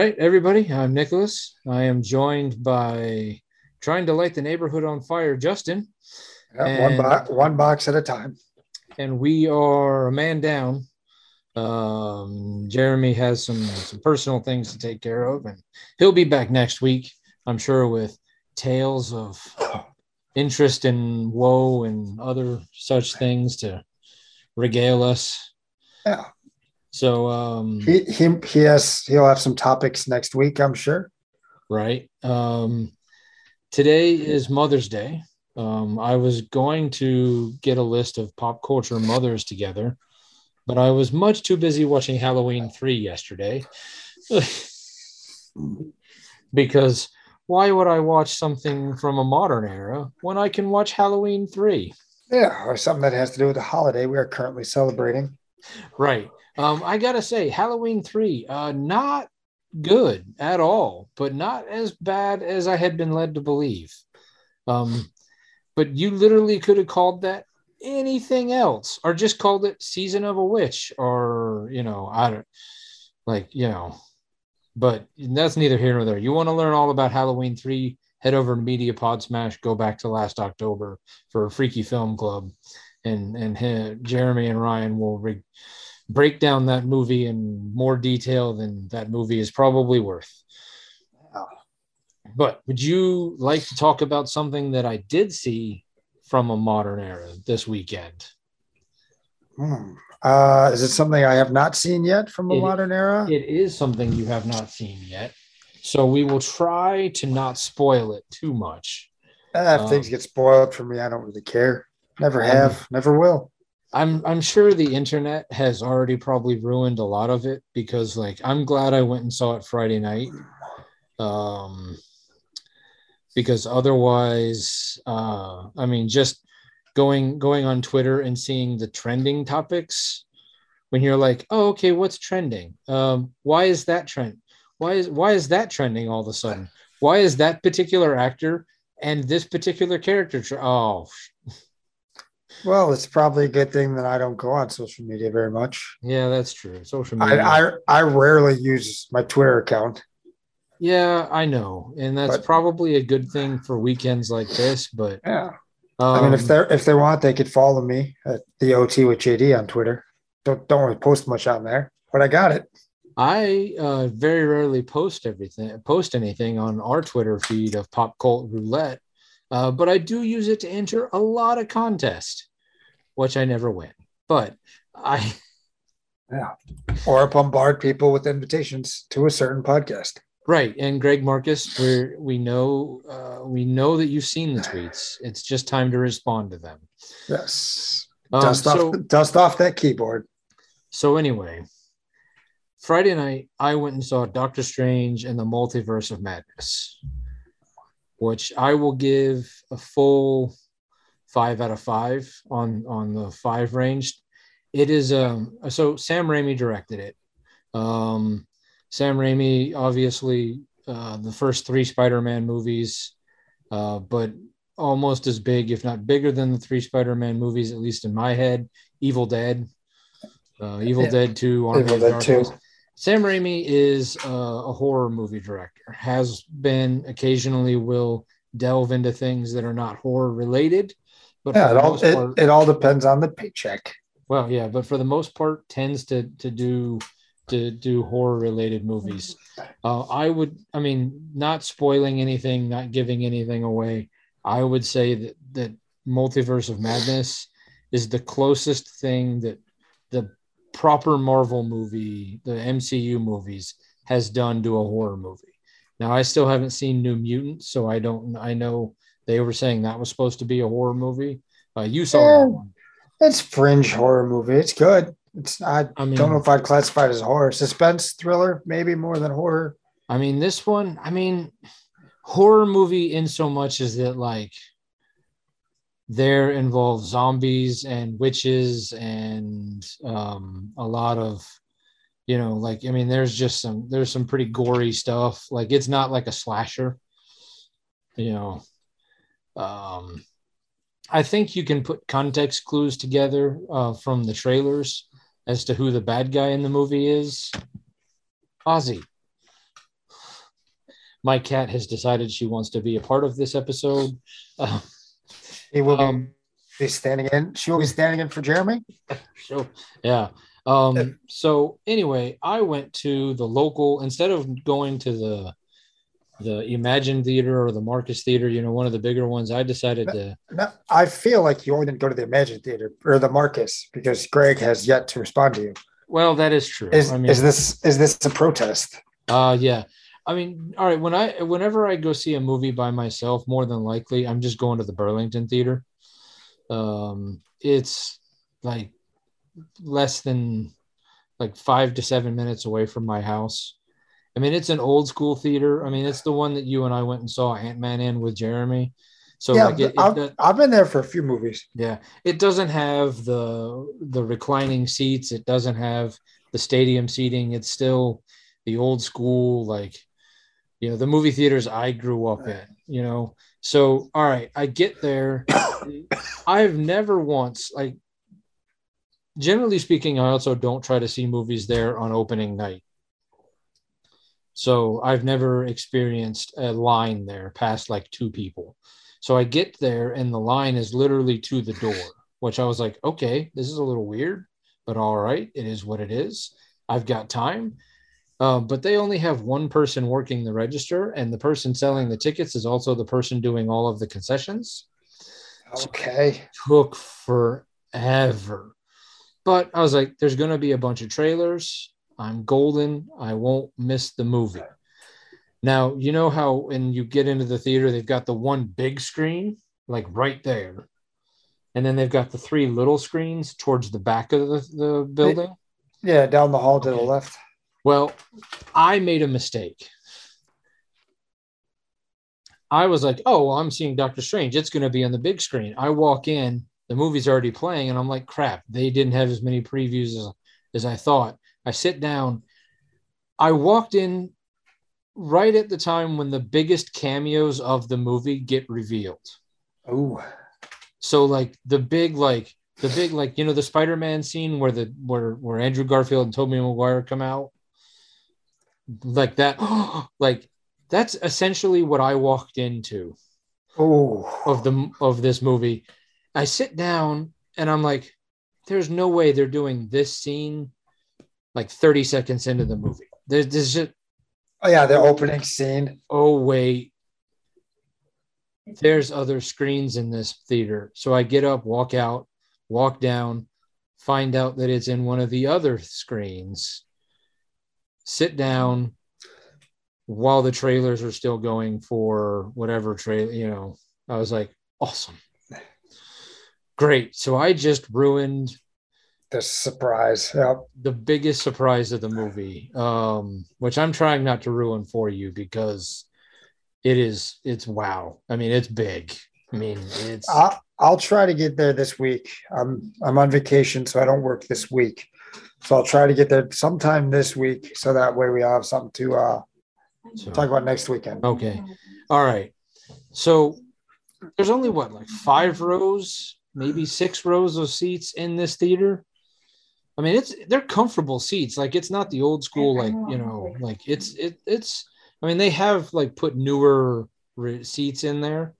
Right, everybody, I'm Nicholas. I am joined by trying to light the neighborhood on fire, Justin, Yeah, one And- box, one box at a time. and we are a man down. Um, Jeremy has some some personal things to take care of, and he'll be back next week, I'm sure, with tales of interest and woe and other such things to regale us. Yeah, So, um, he he he has he'll have some topics next week, I'm sure. right? Um, today is Mother's Day. Um, I was going to get a list of pop culture mothers together, but I was much too busy watching Halloween 3 yesterday. because why would I watch something from a modern era when I can watch Halloween 3? Yeah, or something that has to do with the holiday we are currently celebrating. Right. Um, I gotta say, Halloween three, uh, not good at all, but not as bad as I had been led to believe. Um, but you literally could have called that anything else, or just called it Season of a Witch, or you know, I don't like, you know, but that's neither here nor there. You want to learn all about Halloween three? Head over to Media Pod Smash. Go back to last October for Freaky Film Club, and and Jeremy and Ryan will re- break down that movie in more detail than that movie is probably worth. But would you like to talk about something that I did see from a modern era this weekend? Hmm. Uh, is it something I have not seen yet from a It- modern era? It is something you have not seen yet. So we will try to not spoil it too much. Eh, if um, things get spoiled for me, I don't really care. Never Um, have, never will. I'm I'm sure the internet has already probably ruined a lot of it because like I'm glad I went and saw it Friday night. Um because otherwise uh I mean just going going on Twitter and seeing the trending topics when you're like, "Oh, okay, what's trending? Um why is that trend? Why is why is that trending all of a sudden? Why is that particular actor and this particular character tre- oh Well, it's probably a good thing that I don't go on social media very much. yeah, that's true. Social I, media. I I rarely use my Twitter account. Yeah, I know, and that's But- probably a good thing for weekends like this. But Yeah. um, I mean, if they if they want, they could follow me at the OT with JD on Twitter. Don't don't really post much on there, but I got it. I uh, very rarely post everything, post anything on our Twitter feed of Pop Cult Roulette, uh, but I do use it to enter a lot of contests, which I never win. But I, Yeah. or bombard people with invitations to a certain podcast. right, and Greg Marcus, we we know uh, we know that you've seen the tweets. It's just time to respond to them. Yes. Um, Dust so- off dust off that keyboard. So anyway, Friday night I went and saw Doctor Strange and the Multiverse of Madness, which I will give a full five out of five on on the five range. It is um so Sam Raimi directed it. Um, Sam Raimi obviously uh, the first three Spider-Man movies, uh, but almost as big, if not bigger than the three Spider-Man movies, at least in my head. Evil Dead, uh, Evil Yeah. Dead 2, Army Evil Dead Darkness. 2. Sam Raimi is uh, a horror movie director, has been occasionally will delve into things that are not horror related. But Yeah, it all it, part, it all depends on the paycheck. well, yeah, but for the most part, tends to to do to do horror related movies. Uh, I would, I mean, not spoiling anything, not giving anything away. I would say that that Multiverse of Madness is the closest thing that the proper Marvel movie, the MCU movies, has done to a horror movie. Now, I still haven't seen New Mutants, so I don't. I know they were saying that was supposed to be a horror movie. Uh, you saw that one. It's fringe horror movie. It's good. It's I, I mean- don't know if I'd classify it as horror. Suspense thriller, maybe more than horror. I mean, this one, I mean, horror movie in so much as that like there involves zombies and witches and um a lot of you know like i mean there's just some there's some pretty gory stuff. Like it's not like a slasher you know. Um i think you can put context clues together uh, from the trailers as to who the bad guy in the movie is. Ozzy. My cat has decided she wants to be a part of this episode. uh, He will Um, be standing in. She will be standing in for Jeremy. Sure. Yeah. Um, so anyway, I went to the local instead of going to the the Imagine Theater or the Marcus Theater, you know, one of the bigger ones, I decided to No, I feel like you only didn't go to the Imagine Theater or the Marcus because Greg has yet to respond to you. well, that is true. Is, I mean is this is this a protest? uh yeah. I mean, all right, when I whenever I go see a movie by myself, more than likely I'm just going to the Burlington Theater. Um it's like less than like five to seven minutes away from my house. I mean, it's an old school theater. I mean, it's the one that you and I went and saw Ant Man in with Jeremy. So yeah, like it, I've, I've been there for a few movies. yeah, it doesn't have the the reclining seats. It doesn't have the stadium seating. It's still the old school, like you know, the movie theaters I grew up in. You know, so all right, I get there. I've never once like. Generally speaking, I also don't try to see movies there on opening night. So I've never experienced a line there past like two people. So I get there and the line is literally to the door, which I was like, okay, this is a little weird, but all right, it is what it is. I've got time. Um, but they only have one person working the register, and the person selling the tickets is also the person doing all of the concessions. Okay. Took forever. But I was like, there's going to be a bunch of trailers. I'm golden. I won't miss the movie. Now, you know how when you get into the theater, they've got the one big screen, like right there. And then they've got the three little screens towards the back of the, the building. Yeah, down the hall to the left. Well, I made a mistake. I was like, oh, well, I'm seeing Doctor Strange. It's going to be on the big screen. I walk in, the movie's already playing, and I'm like, crap, they didn't have as many previews as, as I thought. I sit down. I walked in right at the time when the biggest cameos of the movie get revealed. Oh, So like the big like the big like you know the Spider-Man scene where the where where Andrew Garfield and Tobey Maguire come out like that like that's essentially what I walked into oh, of the of this movie. I sit down and I'm like there's no way they're doing this scene like 30 seconds into the movie. There's there's just oh yeah, the opening scene. oh wait there's other screens in this theater so i get up walk out walk down find out that it's in one of the other screens sit down while the trailers are still going for whatever trailer you know i was like awesome great so i just ruined The surprise. Yep. the biggest surprise of the movie, um, which I'm trying not to ruin for you because it is it's wow. I mean, it's big. I mean, it's I'll, I'll try to get there this week. I'm I'm on vacation, so I don't work this week. So I'll try to get there sometime this week, so that way we have something to uh, so- talk about next weekend. okay. All right. So there's only what like five rows, maybe six rows of seats in this theater. I mean, it's they're comfortable seats. Like it's not the old school, like you know, like it's it it's. I mean, they have like put newer re- seats in there.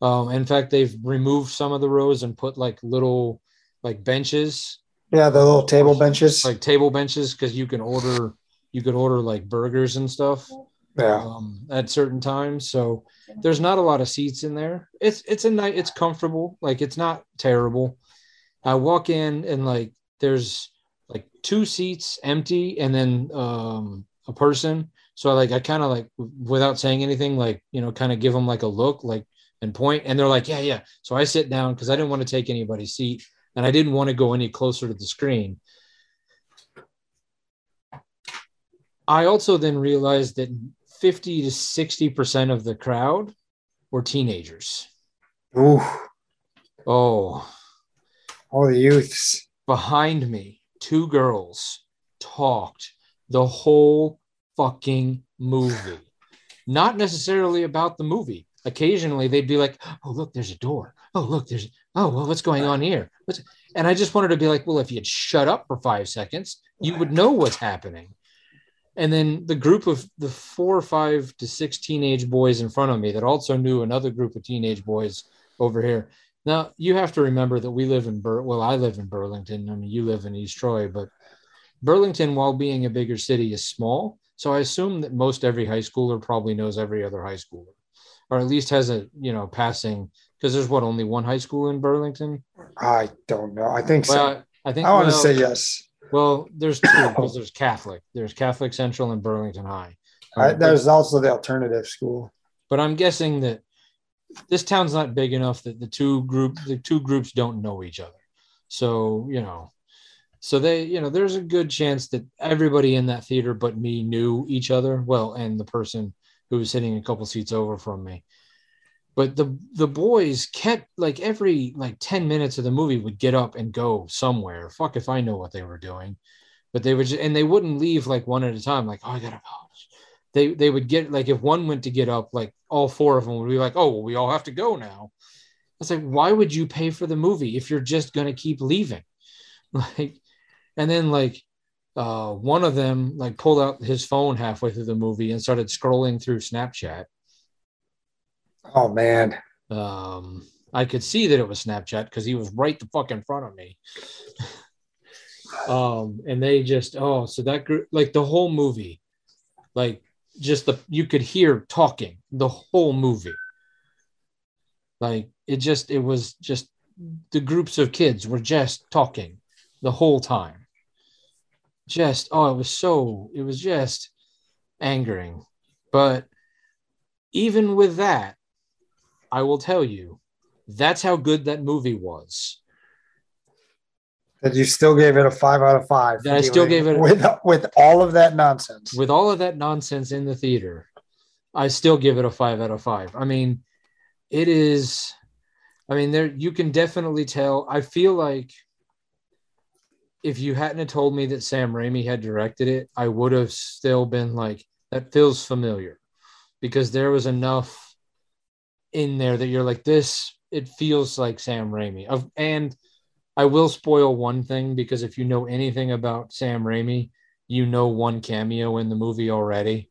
Um, in fact, they've removed some of the rows and put like little like benches, Yeah, the little table benches. like table benches, because you can order you could order like burgers and stuff yeah, um, at certain times. So there's not a lot of seats in there. It's it's a night. It's comfortable. Like it's not terrible. I walk in and like there's like two seats empty and then um, a person. So I like I kind of like without saying anything, like you know, kind of give them like a look, like and point, and they're like, yeah, yeah. So I sit down because I didn't want to take anybody's seat. And I didn't want to go any closer to the screen. I also then realized that 50 to 60% of the crowd were teenagers. Ooh, Oh, all the youths. behind me, two girls talked the whole fucking movie. Not necessarily about the movie. Occasionally they'd be like, "Oh, look, there's a door. Oh, look, there's oh, well, what's going on here?" What's... And I just wanted to be like, "Well, if you'd shut up for five seconds, you would know what's happening." And then the group of the four or five to six teenage boys in front of me that also knew another group of teenage boys over here. Now you have to remember that we live in Bur. Well, I live in Burlington. I mean, you live in East Troy, but Burlington, while being a bigger city, is small. So I assume that most every high schooler probably knows every other high schooler, or at least has a you know passing. Because there's what only one high school in Burlington. I don't know. I think so. Well, I think I want to well, say yes. Well, there's two because there's Catholic. There's Catholic Central and Burlington High. I, Uh, there's also the alternative school. but I'm guessing that this town's not big enough that the two group the two groups don't know each other. So you know, so they you know there's a good chance that everybody in that theater but me knew each other well, and the person who was sitting a couple seats over from me. But the the boys kept like every like ten minutes of the movie would get up and go somewhere. Fuck if I know what they were doing, but they would just, and they wouldn't leave like one at a time. Like oh I gotta go they they would get like if one went to get up, like all four of them would be like, "Oh, well, we all have to go now." It's like, why would you pay for the movie if you're just gonna keep leaving? Like, and then like uh, one of them like pulled out his phone halfway through the movie and started scrolling through Snapchat. Oh man. Um, I could see that it was Snapchat because he was right the fuck in front of me. um, and they just oh, so that group like the whole movie, like just the you could hear talking the whole movie. Like it just it was just the groups of kids were just talking the whole time. Just oh, it was so it was just angering. But even with that, I will tell you, that's how good that movie was. That you still gave it a five out of five. That I still gave it a- with with all of that nonsense. With all of that nonsense in the theater, I still give it a five out of five. I mean, it is, I mean, there you can definitely tell. I feel like if you hadn't have told me that Sam Raimi had directed it, I would have still been like, that feels familiar because there was enough in there that you're like, this, it feels like Sam Raimi. Of and I will spoil one thing because if you know anything about Sam Raimi, you know one cameo in the movie already.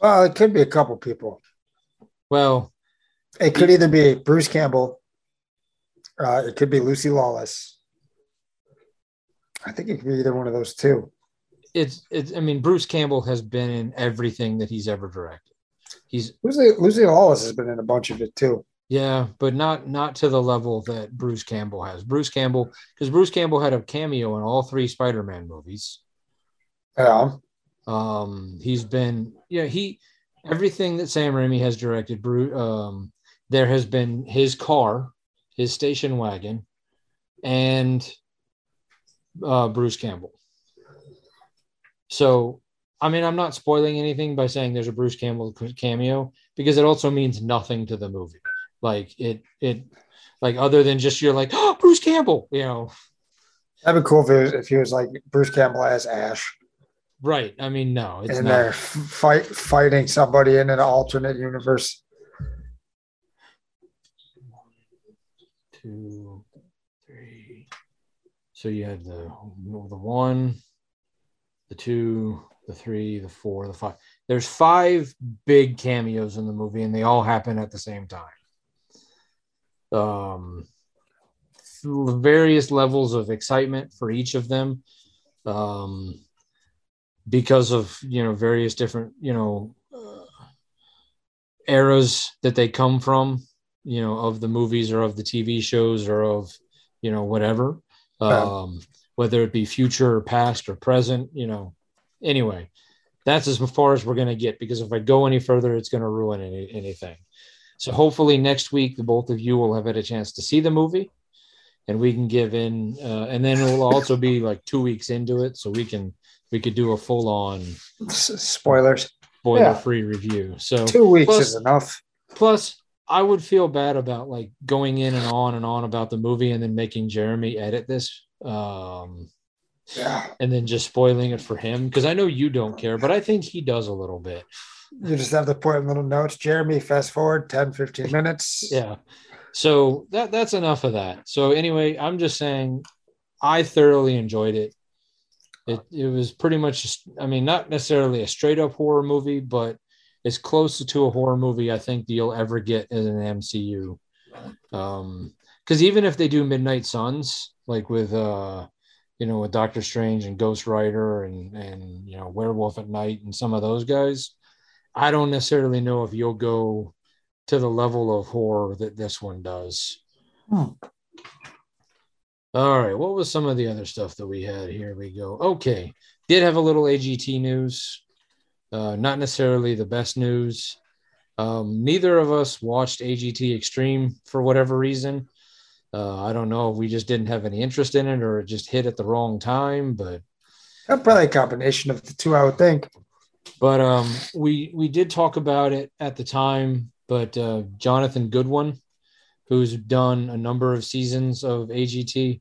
Well, it could be a couple people. Well, It could either be Bruce Campbell. Uh, it could be Lucy Lawless. I think it could be either one of those two. it's it's I mean Bruce Campbell has been in everything that he's ever directed. He's Lucy, Lucy Lawless has been in a bunch of it too. yeah, but not not to the level that Bruce Campbell has. Bruce Campbell because Bruce Campbell had a cameo in all three Spider-Man movies. Yeah. Um, he's been yeah he everything that Sam Raimi has directed. Bruce, um, there has been his car, his station wagon, and uh, Bruce Campbell. So, I mean, I'm not spoiling anything by saying there's a Bruce Campbell cameo because it also means nothing to the movie. Like it, it, like other than just you're like, oh, Bruce Campbell, you know, That'd be cool if, it was, if he was like Bruce Campbell as Ash. right? I mean, no, it's and not. they're fight fighting somebody in an alternate universe. two, three. So you have the the one, the two, the three, the four, the five. There's five big cameos in the movie, and they all happen at the same time. Um, various levels of excitement for each of them, um, because of you know various different you know uh, eras that they come from you know of the movies or of the tv shows or of you know whatever um whether it be future or past or present you know anyway that's as far as we're going to get because if i go any further it's going to ruin any, anything so hopefully next week the both of you will have had a chance to see the movie and we can give in, uh, and then we'll also be like two weeks into it, so we can we could do a full on spoilers. spoiler free review. So Two weeks plus- is enough. plus I would feel bad about like going in and on and on about the movie and then making Jeremy edit this. Um, Yeah. and then just spoiling it for him because I know you don't care, but I think he does a little bit. You just have to put in little notes. Jeremy, fast forward 10, 15 minutes. Yeah. So that that's enough of that. So anyway, I'm just saying I thoroughly enjoyed it. It it was pretty much just I mean, not necessarily a straight up horror movie, but as close to a horror movie I think you'll ever get in an MCU. Um because even if they do Midnight Suns, like with uh you know with Doctor Strange and Ghost Rider and and you know Werewolf at Night and some of those guys, I don't necessarily know if you'll go to the level of horror that this one does. Hmm. All right, what was some of the other stuff that we had? Here we go. Okay, did have a little AGT news. Uh, not necessarily the best news. Um, neither of us watched AGT Extreme for whatever reason. Uh, I don't know if we just didn't have any interest in it or it just hit at the wrong time, but Probably a combination of the two, I would think. but um we we did talk about it at the time but uh jonathan goodwin who's done a number of seasons of agt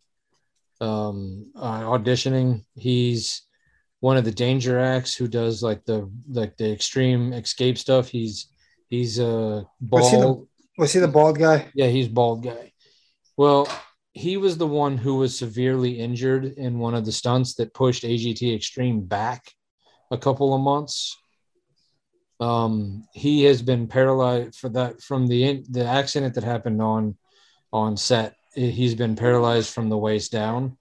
um uh, auditioning he's one of the danger acts who does like the like the extreme escape stuff he's he's uh Was he the- bald Was he the bald guy? yeah, he's bald guy. Well, he was the one who was severely injured in one of the stunts that pushed AGT Extreme back a couple of months. Um, he has been paralyzed for that from the the accident that happened on on set. He's been paralyzed from the waist down,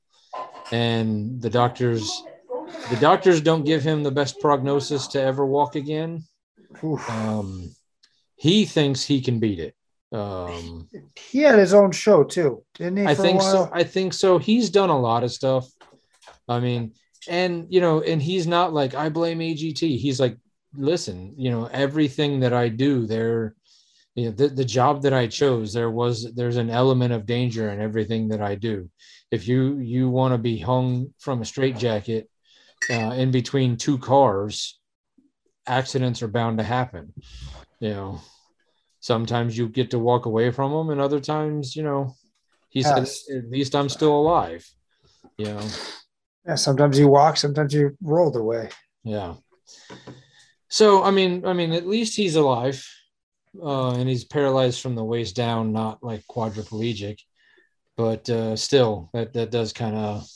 and the doctors the doctors don't give him the best prognosis to ever walk again. Um, he thinks he can beat it. Um, He had his own show too, didn't he? I think so. I think so. He's done a lot of stuff. I mean, and you know, and he's not like I blame AGT. He's like, listen, you know, everything that I do, there, you know, the, the job that I chose, there was there's an element of danger in everything that I do. If you you want to be hung from a straitjacket uh, in between two cars, accidents are bound to happen. You know, sometimes you get to walk away from him and other times, you know, he said, Yes. at least I'm still alive. You know, Yeah, sometimes you walk, sometimes you rolled away. yeah. So I mean, I mean, at least he's alive, uh, and he's paralyzed from the waist down, not like quadriplegic, but uh, still, that that does kind of,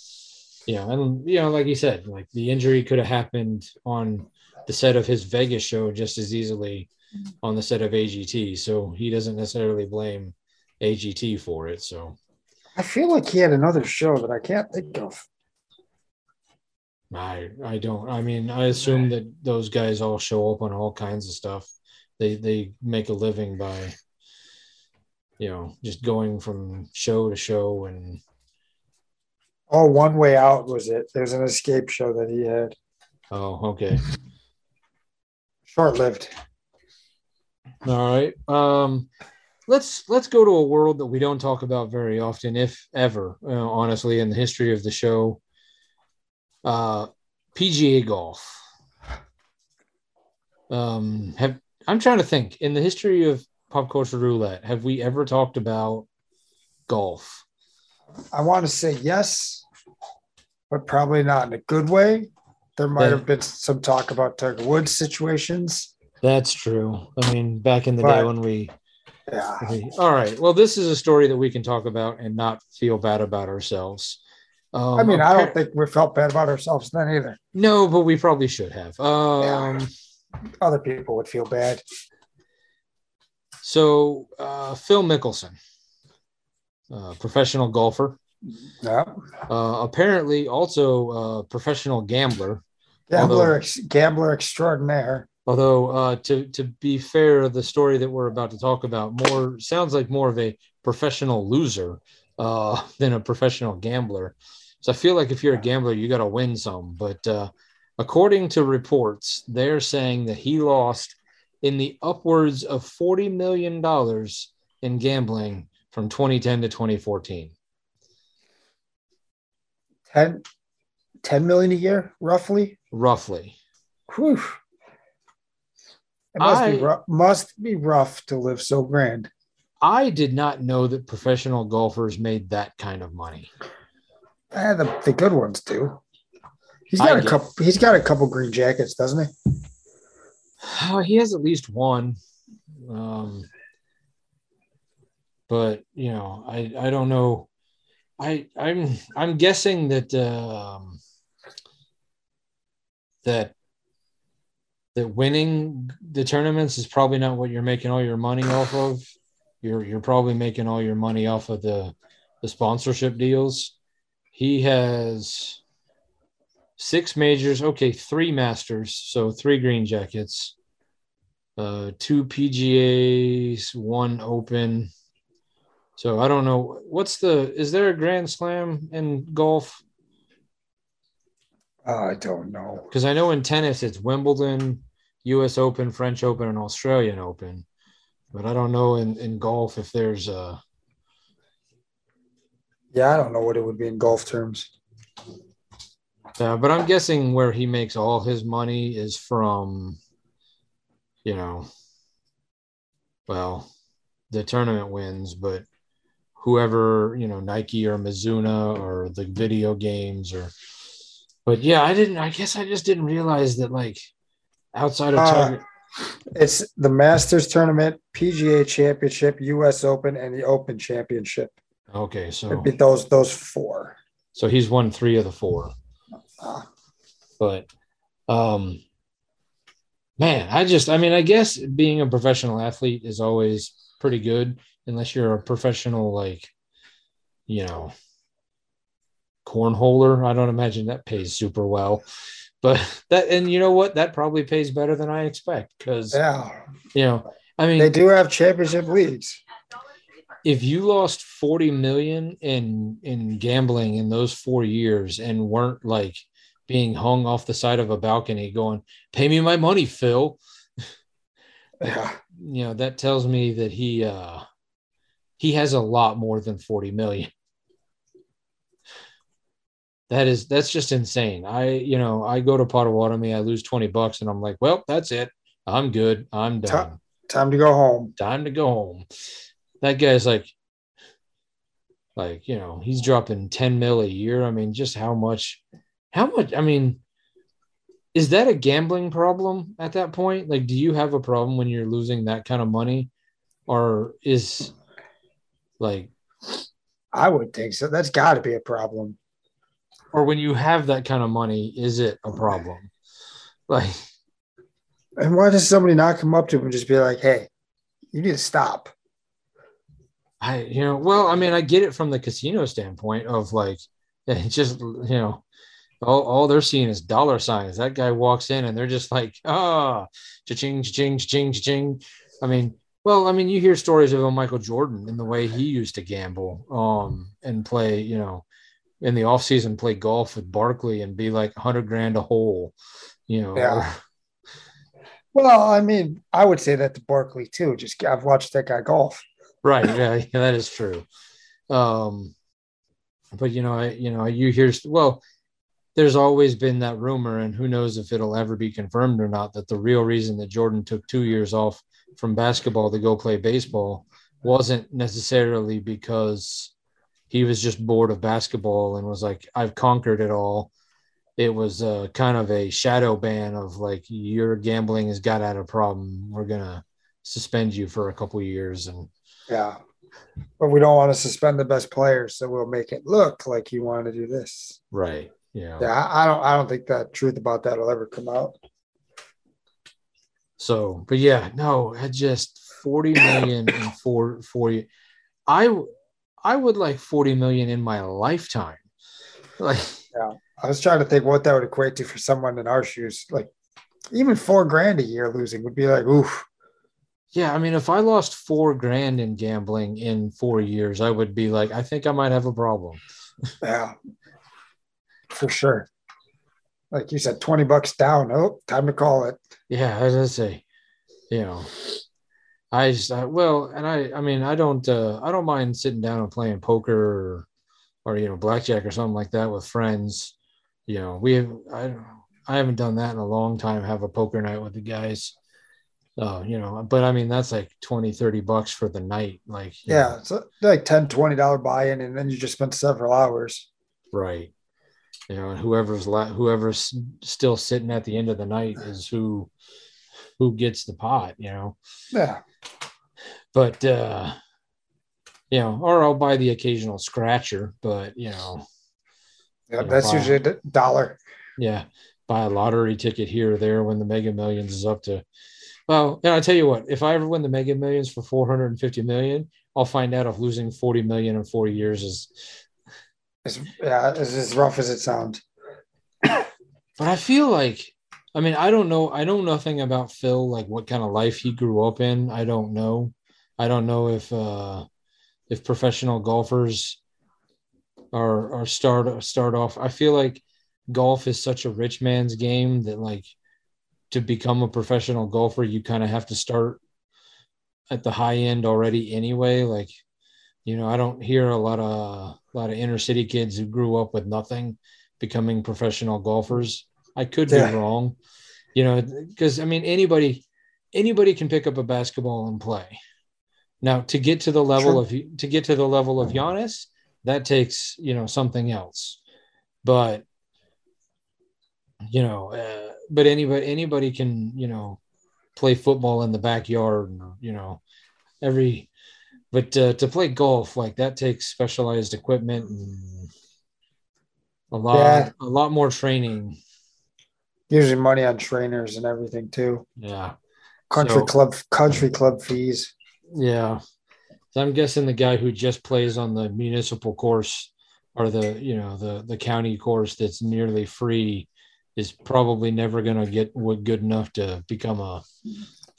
you know, and you know, like he said, like the injury could have happened on the set of his Vegas show just as easily on the set of AGT. So he doesn't necessarily blame AGT for it. So I feel like he had another show that I can't think of. I I don't. I mean, I assume that those guys all show up on all kinds of stuff. They they make a living by, you know, just going from show to show and Oh, One Way Out was it? There's an escape show that he had. oh, okay, Short lived. All right. Um, let's let's go to a world that we don't talk about very often, if ever, uh, honestly, in the history of the show. Uh, PGA golf. Um, have I'm trying to think in the history of pop culture roulette, have we ever talked about golf? I want to say yes, but probably not in a good way. There might have been some talk about Tiger Woods situations. That's true. I mean, back in the day when we, Yeah. we- all right. Well, this is a story that we can talk about and not feel bad about ourselves. Um, I mean, I don't think we felt bad about ourselves then either. No, but we probably should have. Um, Other people would feel bad. So, uh, Phil Mickelson, uh, professional golfer, Yeah. uh, apparently also a professional gambler. Gambler, Although- ex- gambler extraordinaire. Although, uh, to to be fair, the story that we're about to talk about more sounds like more of a professional loser uh, than a professional gambler. So I feel like if you're a gambler, you got to win some. But uh, according to reports, they're saying that he lost in the upwards of forty million dollars in gambling from 2010 to 2014. 10, 10 million a year, roughly. roughly. Whew. It must I- be rough, must be rough to live so grand. I did not know that professional golfers made that kind of money. Eh, the, the good ones do. He's got a get- couple. He's got a couple green jackets, doesn't he? Oh, he has at least one. Um, but you know, I I don't know. I I'm I'm guessing that um, that that winning the tournaments is probably not what you're making all your money off of. You're you're probably making all your money off of the the sponsorship deals. He has six majors, okay, three masters, so three green jackets, uh, two PGAs, one open. So I don't know what's the is there a grand slam in golf? Oh, I don't know. Because I know in tennis it's Wimbledon, US Open, French Open, and Australian Open. But I don't know in, in golf if there's a Yeah, I don't know what it would be in golf terms. Uh, but I'm guessing where he makes all his money is from, you know, well, the tournament wins, but whoever, you know, Nike or Mizuno or the video games or, but yeah, I didn't, I guess I just didn't realize that like outside of Uh, It's the Masters tournament, PGA Championship, U.S. Open, and the Open Championship. okay, so, It'd be those those four. so he's won three of the four. Ah, but um man i just i mean i guess being a professional athlete is always pretty good unless you're a professional like you know cornholer i don't imagine that pays super well but that and you know what? That probably pays better than i expect because yeah, you know i mean they do have championship leagues. if you lost 40 million in in gambling in those four years and weren't like being hung off the side of a balcony going pay me my money phil Yeah, you know that tells me that he uh he has a lot more than 40 million that is that's just insane i you know i go to potawatomi i lose 20 bucks and i'm like well that's it i'm good i'm done time to go home. time to go home. That guy's like, like, you know, he's dropping 10 mil a year. I mean, just how much, how much, I mean, is that a gambling problem at that point? Like, do you have a problem when you're losing that kind of money? Or is like, I would think so. That's got to be a problem. Or when you have that kind of money, is it a problem? Like, And why does somebody not come up to him and just be like, "Hey, you need to stop"? I, you know, well, I mean, I get it from the casino standpoint of like, it just, you know, all, all they're seeing is dollar signs. That guy walks in and they're just like, ah, cha-ching, cha-ching, cha-ching, cha-ching. I mean, well, I mean, you hear stories of Michael Jordan and the way he used to gamble um, and play, you know, in the off season, play golf with Barkley and be like 100 grand a hole, you know. Yeah. Well, I mean, I would say that to Barkley too. Just I've watched that guy golf. right yeah, yeah that is true um but you know i you know you hear well there's always been that rumor and who knows if it'll ever be confirmed or not that the real reason that jordan took two years off from basketball to go play baseball wasn't necessarily because he was just bored of basketball and was like i've conquered it all it was uh, kind of a shadow ban of like your gambling has got out of problem we're gonna suspend you for a couple years and Yeah, but we don't want to suspend the best players, so we'll make it look like you want to do this. Right. Yeah. Yeah, I I don't. I don't think that truth about that will ever come out. So, but yeah, no, I just 40 million in four, 40. I, I would like 40 million in my lifetime. Like, yeah, I was trying to think what that would equate to for someone in our shoes. Like even four grand a year losing would be like, oof. yeah, I mean, if I lost four grand in gambling in four years, I would be like, I think I might have a problem. Yeah, for sure. Like you said, twenty bucks down. Oh, time to call it. Yeah, as I say, you know, I just, I, well, and I, I mean, I don't, uh, I don't mind sitting down and playing poker or, or you know blackjack or something like that with friends. You know, we have I I haven't done that in a long time. Have a poker night with the guys. Uh, you know, but I mean that's like 20, 30 bucks for the night. Like Yeah, know, it's like 10 20 dollar buy-in, and then you just spend several hours. right. You know, and whoever's la- whoever's still sitting at the end of the night is who who gets the pot. You know, Yeah. but uh you know, or I'll buy the occasional scratcher, but you know, Yeah, Yeah, that's buy- usually a dollar. yeah, buy a lottery ticket here or there when the Mega Millions is up to. Well, and I tell you what, if I ever win the Mega Millions for 450 million, I'll find out if losing 40 million in four years is. It's, yeah, it's as rough as it sounds. But I feel like, I mean, I don't know. I know nothing about Phil, like what kind of life he grew up in. I don't know. I don't know if uh if professional golfers are are start start off. I feel like golf is such a rich man's game that like to become a professional golfer, you kind of have to start at the high end already anyway. Like, you know, I don't hear a lot of a lot of inner city kids who grew up with nothing becoming professional golfers. I could Yeah. be wrong, you know, because I mean anybody anybody can pick up a basketball and play. Now to get to the level of to get to the level of Giannis, that takes you know something else. But you know, uh, but anybody anybody can you know play football in the backyard. and, You know, every but uh, to play golf like that takes specialized equipment and a lot Yeah. a lot more training. Usually money on trainers and everything too. Yeah. Country So- club, country club fees. Yeah. So I'm guessing the guy who just plays on the municipal course or the, you know, the the county course that's nearly free is probably never going to get what good enough to become a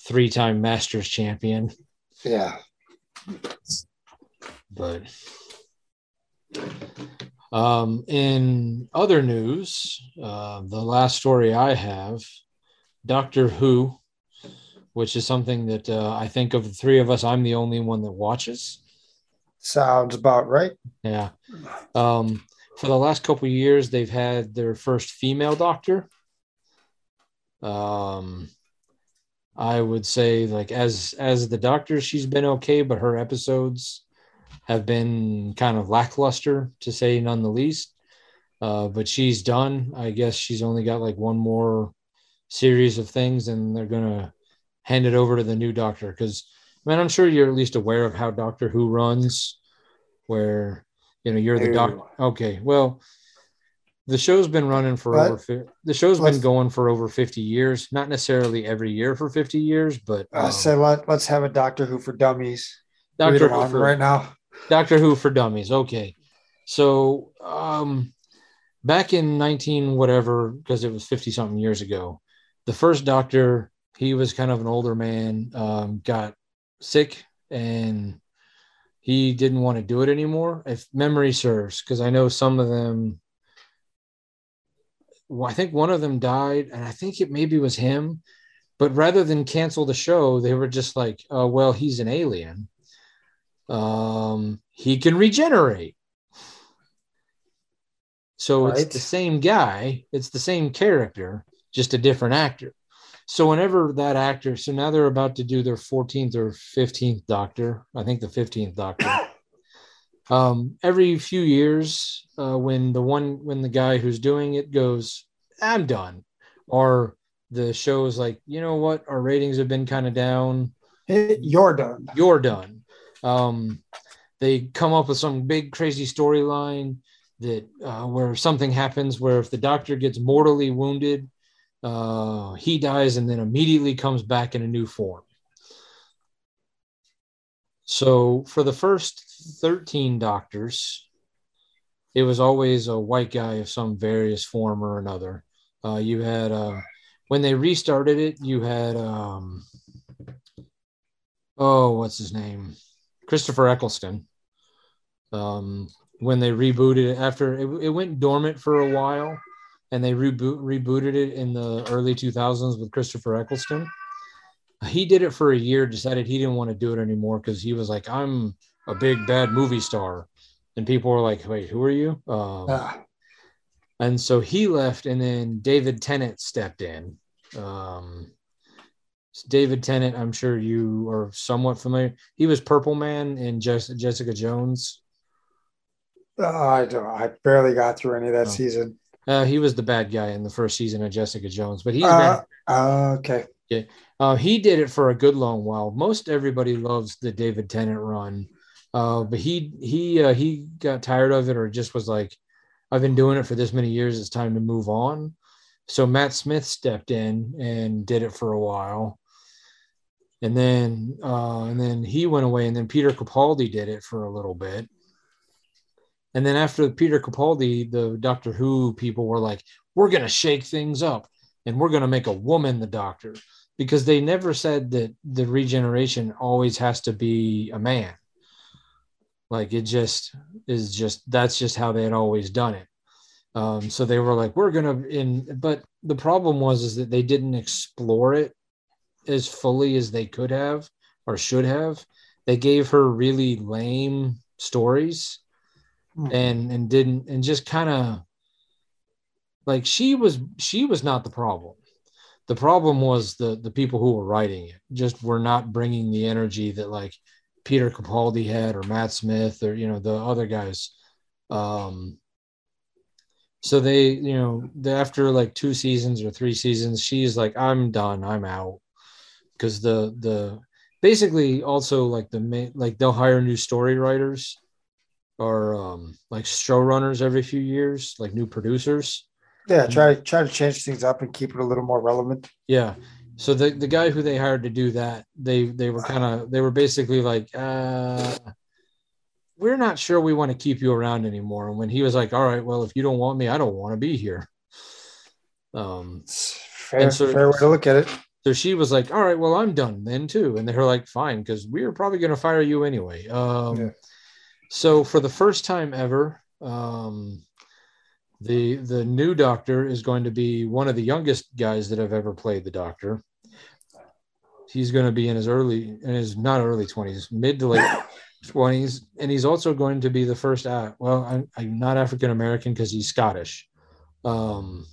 three-time Masters champion, Yeah. but um in other news, uh, the last story I have, Doctor Who, which is something that uh, I think of the three of us, I'm the only one that watches. Sounds about right. Yeah. Um, for the last couple of years, they've had their first female doctor. Um, I would say, like as as the doctor, she's been okay, but her episodes have been kind of lackluster, to say none the least. Uh, but she's done. I guess she's only got like one more series of things, and they're gonna hand it over to the new doctor. Because, man, I'm sure you're at least aware of how Doctor Who runs, where you know you're the doctor. Okay, well, the show's been running for But- over. fi- The show's let's- been going for over 50 years. Not necessarily every year for 50 years, but I um, say let let's have a Doctor Who for dummies. Doctor Who for, right now. Doctor Who for Dummies. Okay. So um back in 19 whatever, because it was 50 something years ago, the first doctor, he was kind of an older man, um, got sick and he didn't want to do it anymore. If memory serves, because I know some of them well, I think one of them died, and I think it maybe was him. But rather than cancel the show, they were just like, "Oh well, he's an alien. Um, he can regenerate." So it's the same guy, it's the same character, just a different actor. So whenever that actor, so now they're about to do their 14th or 15th Doctor, I think the 15th Doctor. um, every few years, uh, when the one when the guy who's doing it goes, "I'm done," or the show is like, you know what, our ratings have been kind of down You're done. you're done. Um, they come up with some big crazy storyline that uh, where something happens where if the doctor gets mortally wounded, uh, he dies and then immediately comes back in a new form. So for the first 13 doctors, it was always a white guy of some various form or another. Uh, you had uh, when they restarted it, you had um, oh, what's his name? Christopher Eccleston. Um, when they rebooted it after it, it went dormant for a while and they reboot rebooted it in the early 2000s with Christopher Eccleston. He did it for a year, decided he didn't want to do it anymore because he was like, I'm a big bad movie star. and people were like, "Wait, who are you?" Um, Ah, and so he left, and then David Tennant stepped in. Um, David Tennant, I'm sure you are somewhat familiar. He was Purple Man in Jessica Jones. I don't. I barely got through any of that Oh. season. Uh, he was the bad guy in the first season of Jessica Jones, but he's Uh, uh, okay. Uh, he did it for a good long while. Most everybody loves the David Tennant run, uh, but he he uh, he got tired of it, or just was like, "I've been doing it for this many years. It's time to move on." So Matt Smith stepped in and did it for a while, and then uh, and then he went away, and then Peter Capaldi did it for a little bit. And then after Peter Capaldi, the Doctor Who people were like, "We're gonna shake things up, and we're gonna make a woman the Doctor." because they never said that the regeneration always has to be a man. Like it just is just that's just how they had always done it. Um, so they were like, we're gonna in, but the problem was is that they didn't explore it as fully as they could have or should have. They gave her really lame stories Hmm. and and didn't and just kind of like she was she was not the problem the problem was the the people who were writing it just were not bringing the energy that like peter capaldi had or matt smith or you know the other guys um so they you know after like two seasons or three seasons she's like i'm done i'm out because the the basically also like the main like they'll hire new story writers or um like showrunners every few years like new producers Yeah, try try to change things up and keep it a little more relevant. Yeah. So the the guy who they hired to do that, they they were kind of they were basically like, uh, we're not sure we want to keep you around anymore. And when he was like, all right, well, if you don't want me, I don't want to be here. Um, fair, And so- fair way to look at it. So she was like, all right, well, I'm done then too. And they're like, fine, because we're probably going to fire you anyway. Um, Yeah. So for the first time ever, um, the the new doctor is going to be one of the youngest guys that have ever played the doctor. He's going to be in his early, in his not early twenties, mid to late twenties, and he's also going to be the first. Uh, well, I'm, I'm not African American because he's Scottish. Um,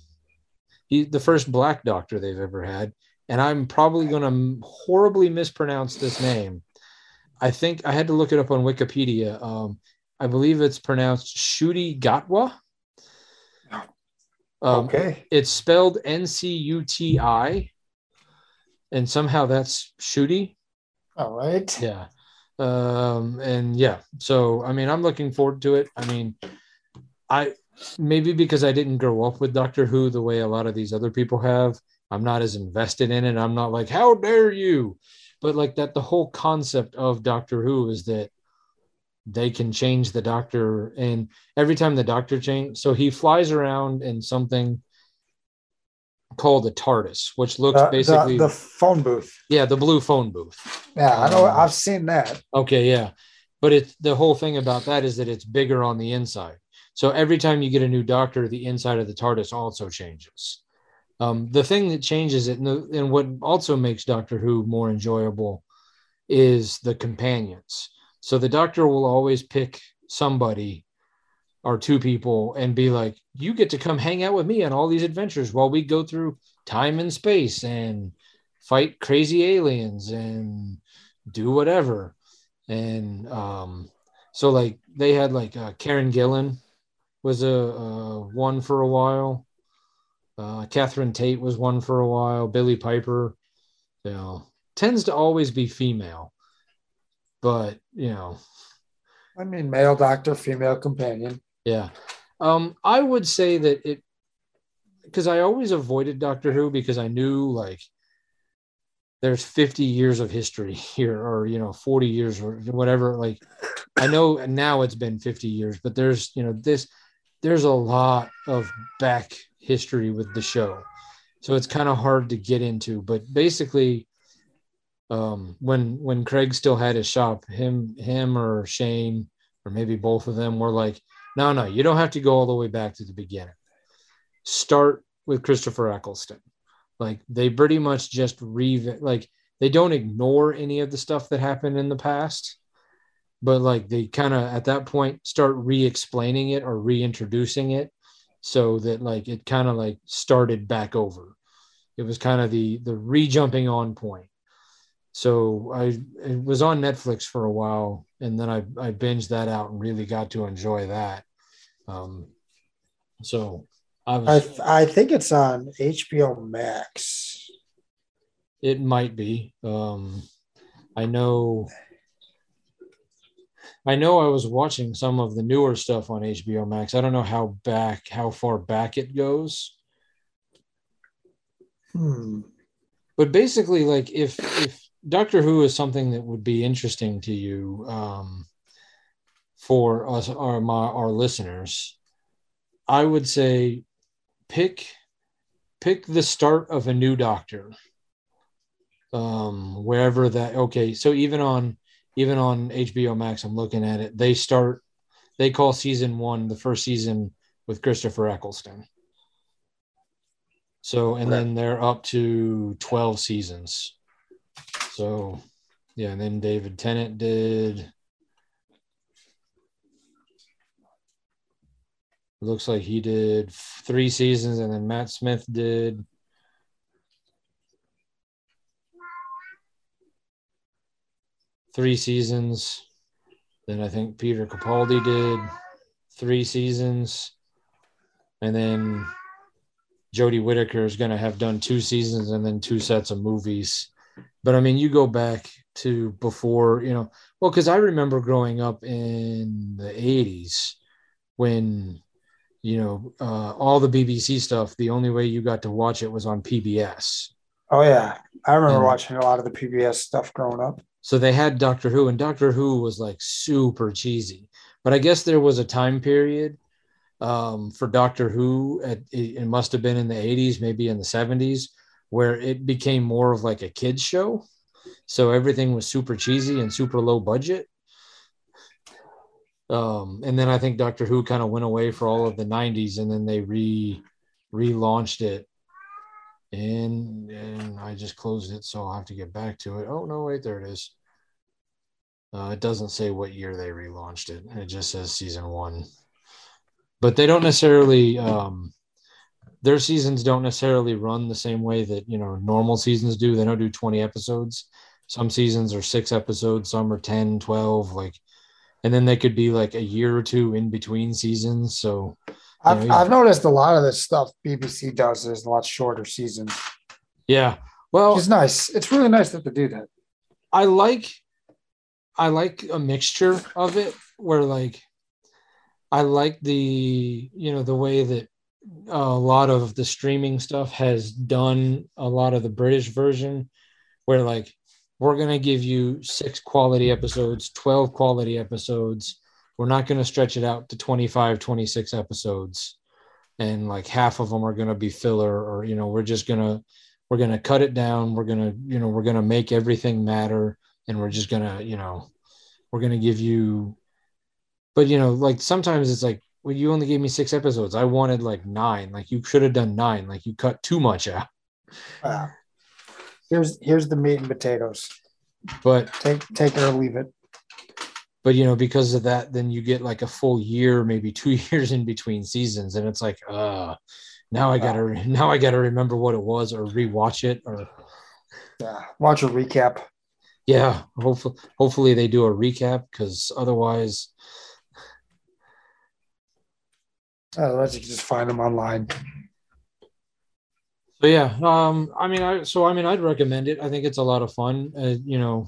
he the first black doctor they've ever had, and I'm probably going to horribly mispronounce this name. I think I had to look it up on Wikipedia. Um, I believe it's pronounced Shuti Gatwa. Um, okay. It's spelled N C U T I, and somehow that's Shuti. All right. Yeah. Um, and yeah, so I mean, I'm looking forward to it. I mean, I maybe because I didn't grow up with Doctor Who the way a lot of these other people have, I'm not as invested in it. I'm not like, how dare you? But like that, the whole concept of Doctor Who is that they can change the doctor, and every time the doctor change, so he flies around in something called a TARDIS, which looks The, the- basically the phone booth. yeah, the blue phone booth. Yeah, I know. Um, I've seen that. Okay, yeah. But it's the whole thing about that is that it's bigger on the inside. So every time you get a new doctor, the inside of the TARDIS also changes. Um, the thing that changes it, and, the, and what also makes Doctor Who more enjoyable, is the companions. So the doctor will always pick somebody or two people and be like, "You get to come hang out with me on all these adventures while we go through time and space and fight crazy aliens and do whatever." and um so like they had like uh, karen gillan was a uh, one for a while uh catherine tate was one for a while. Billie piper you know tends to always be female but you know. I mean, male doctor, female companion. yeah. Um i would say that it because i always avoided doctor who because i knew like there's 50 years of history here or you know 40 years or whatever like i know now it's been 50 years but there's you know this there's a lot of back history with the show. So it's kind of hard to get into but basically um when when craig still had his shop him him or shane or maybe both of them were like no no you don't have to go all the way back to the beginning. Start with christopher eccleston. Like they pretty much just re like they don't ignore any of the stuff that happened in the past but like they kind of at that point start re-explaining it or reintroducing it so that like it kind of like started back over. It was kind of the the re-jumping on point. So i it was on netflix for a while and then i i binged that out and really got to enjoy that. Um so i was I I think it's on HBO Max. it might be. Um i know i know i was watching some of the newer stuff on hbo max i don't know how back how far back it goes Hmm. but basically like if if doctor who is something that would be interesting to you um for us our my our listeners i would say pick pick the start of a new doctor um wherever that okay so even on even on hbo max i'm looking at it. They start they call season one the first season with christopher eccleston. So and then they're up to 12 seasons. So yeah and then david tennant did. Looks like he did three seasons and then matt smith did three seasons. Then i think peter capaldi did three seasons. And then jodie whittaker is going to have done two seasons and then two sets of movies. But i mean you go back to before you know well because i remember growing up in the 80s when you know uh, all the bbc stuff the only way you got to watch it was on pbs Oh yeah, I remember And- watching a lot of the PBS stuff growing up. So they had doctor who and doctor who was like super cheesy. But i guess there was a time period um, for doctor who at, it, it must have been in the 80s maybe in the 70s where it became more of like a kids show. So everything was super cheesy and super low budget. Um, and then i think doctor who kind of went away for all of the 90s and then they re relaunched it and and i just closed it so i'll have to get back to it. Oh no wait there it is. Uh, it doesn't say what year they relaunched it. It just says season one. But they don't necessarily um, their seasons don't necessarily run the same way that you know normal seasons do. They don't do 20 episodes. Some seasons are six episodes some are 10 12 like and then they could be like a year or two in between seasons. So I've, I've noticed a lot of this stuff BBC does is a lot shorter seasons. yeah well It's nice. It's really nice that they do that. I like I like a mixture of it where like I like the you know the way that a lot of the streaming stuff has done a lot of the British version where like we're going to give you six quality episodes, 12 quality episodes. We're not going to stretch it out to 25, 26 episodes. And like half of them are going to be filler or you know we're just going to we're going to cut it down. We're going to you know we're going to make everything matter and we're just going to you know we're going to give you but you know like sometimes it's like well you only gave me six episodes. I wanted like nine. Like you should have done nine. Like you cut too much out. Uh, here's here's the meat and potatoes. but Take take it or leave it. But you know because of that then you get like a full year maybe two years in between seasons and it's like uh now i gotta now i gotta remember what it was or rewatch it or Yeah. Watch a recap. yeah hopefully hopefully they do a recap because otherwise Otherwise, you can just find them online. So yeah, um, I mean, I so I mean, I'd recommend it. I think it's a lot of fun. Uh, you know,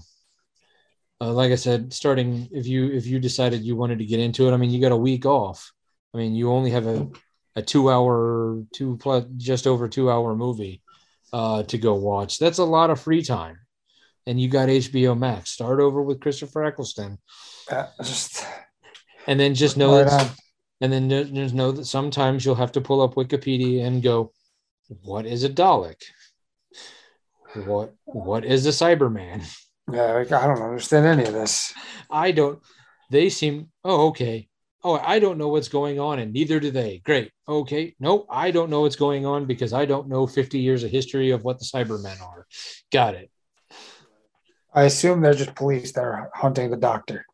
uh, like I said, starting if you if you decided you wanted to get into it, I mean, you got a week off. I mean, you only have a a two hour, two plus, just over two hour movie uh, to go watch. That's a lot of free time, and you got HBO Max. Start over with Christopher Eccleston, Uh, just and then just know right that and then just know that sometimes you'll have to pull up Wikipedia and go, "What is a Dalek? What what is a Cyberman?" Yeah, like, I don't understand any of this. I don't. They seem. Oh, okay. Oh, I don't know what's going on, and neither do they. Great. Okay. No, I don't know what's going on because I don't know 50 years of history of what the Cybermen are. Got it. I assume they're just police that are hunting the doctor.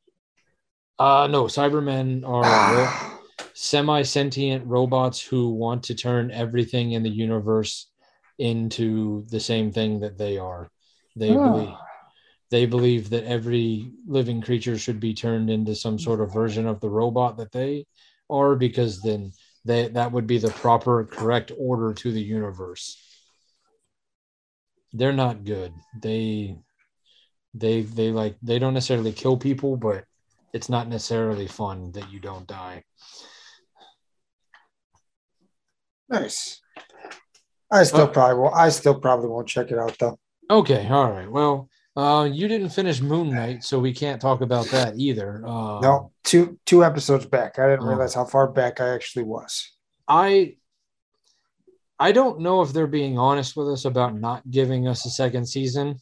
Uh no, Cybermen are Ah, semi-sentient robots who want to turn everything in the universe into the same thing that they are. They believe ah. They believe that every living creature should be turned into some sort of version of the robot that they are because then they, that would be the proper correct order to the universe they're not good they they they like they don't necessarily kill people but it's not necessarily fun that you don't die Nice. I still probably will. I still probably won't check it out though. okay all right well uh you didn't finish moon knight so we can't talk about that either uh No, two two episodes back. I didn't Oh. realize how far back I actually was. I I don't know if they're being honest with us about not giving us a second season.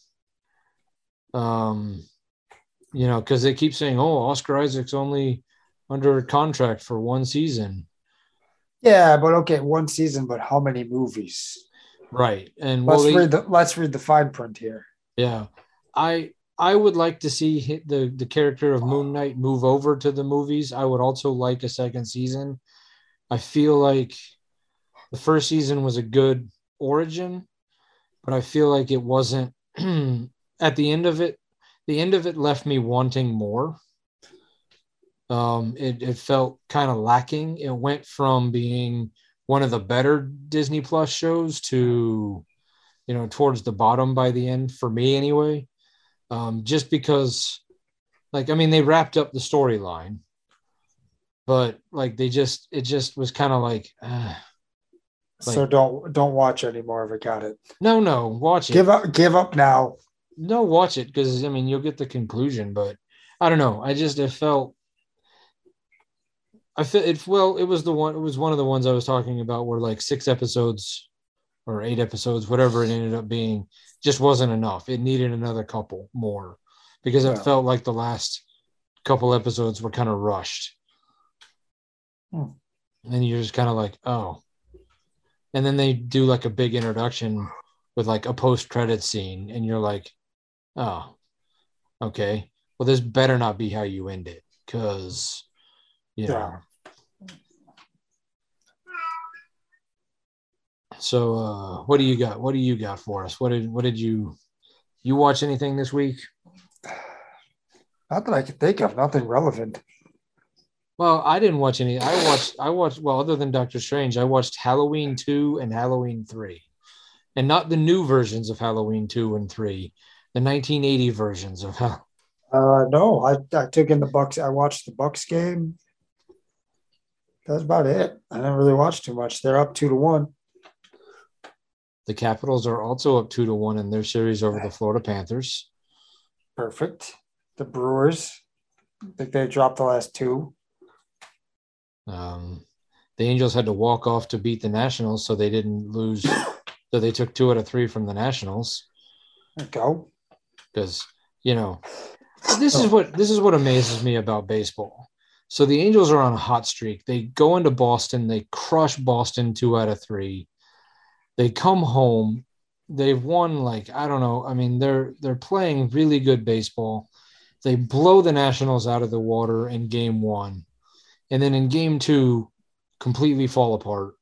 Um, you know, because they keep saying, "Oh, Oscar Isaac's only under contract for one season," Yeah, but okay, one season, but how many movies? right? And Let's they- read the let's read the fine print here. yeah, I I would like to see the the character of Moon Knight move over to the movies. I would also like a second season. I feel like the first season was a good origin, but I feel like it wasn't at the end of it. The end of it left me wanting more. Um, it, it felt kind of lacking. It went from being one of the better Disney Plus shows to, you know, towards the bottom by the end for me anyway. Um, just because, like, I mean, they wrapped up the storyline, but like they just, it just was kind of like, uh, so don't don't watch anymore if I got it. no, no, watch it. Give up give up now. no, watch it because I mean you'll get the conclusion, but I don't know. I just it felt. I feel it. Well, it was the one. It was one of the ones I was talking about where like six episodes, or eight episodes, whatever it ended up being, just wasn't enough. It needed another couple more, because it Yeah. felt like the last couple episodes were kind of rushed. Hmm. And you're just kind of like, oh. And then they do like a big introduction with like a post credit scene, and you're like, oh, okay. Well, this better not be how you end it, because you know. So, uh, what do you got? What do you got for us? What did what did you you watch anything this week? Not that I can think of, nothing relevant. Well, I didn't watch any. I watched. I watched. Well, other than Doctor Strange, I watched Halloween two and Halloween three, and not the new versions of Halloween two and three, the 1980 versions of Hall- Uh no, I, I took in the Bucks. I watched the Bucks game. That's about it. I didn't really watch too much. They're up two to one. The Capitals are also up two to one in their series over the Florida Panthers. Perfect. The Brewers. I think they dropped the last two. Um, the Angels had to walk off to beat the Nationals, so they didn't lose. so they took two out of three from the Nationals. There you go. because you know this is what this is what amazes me about baseball. So the Angels are on a hot streak. They go into Boston, they crush Boston two out of three. They come home. They've won like I don't know. I mean, they're they're playing really good baseball. They blow the Nationals out of the water in game one. And then in game two, completely fall apart.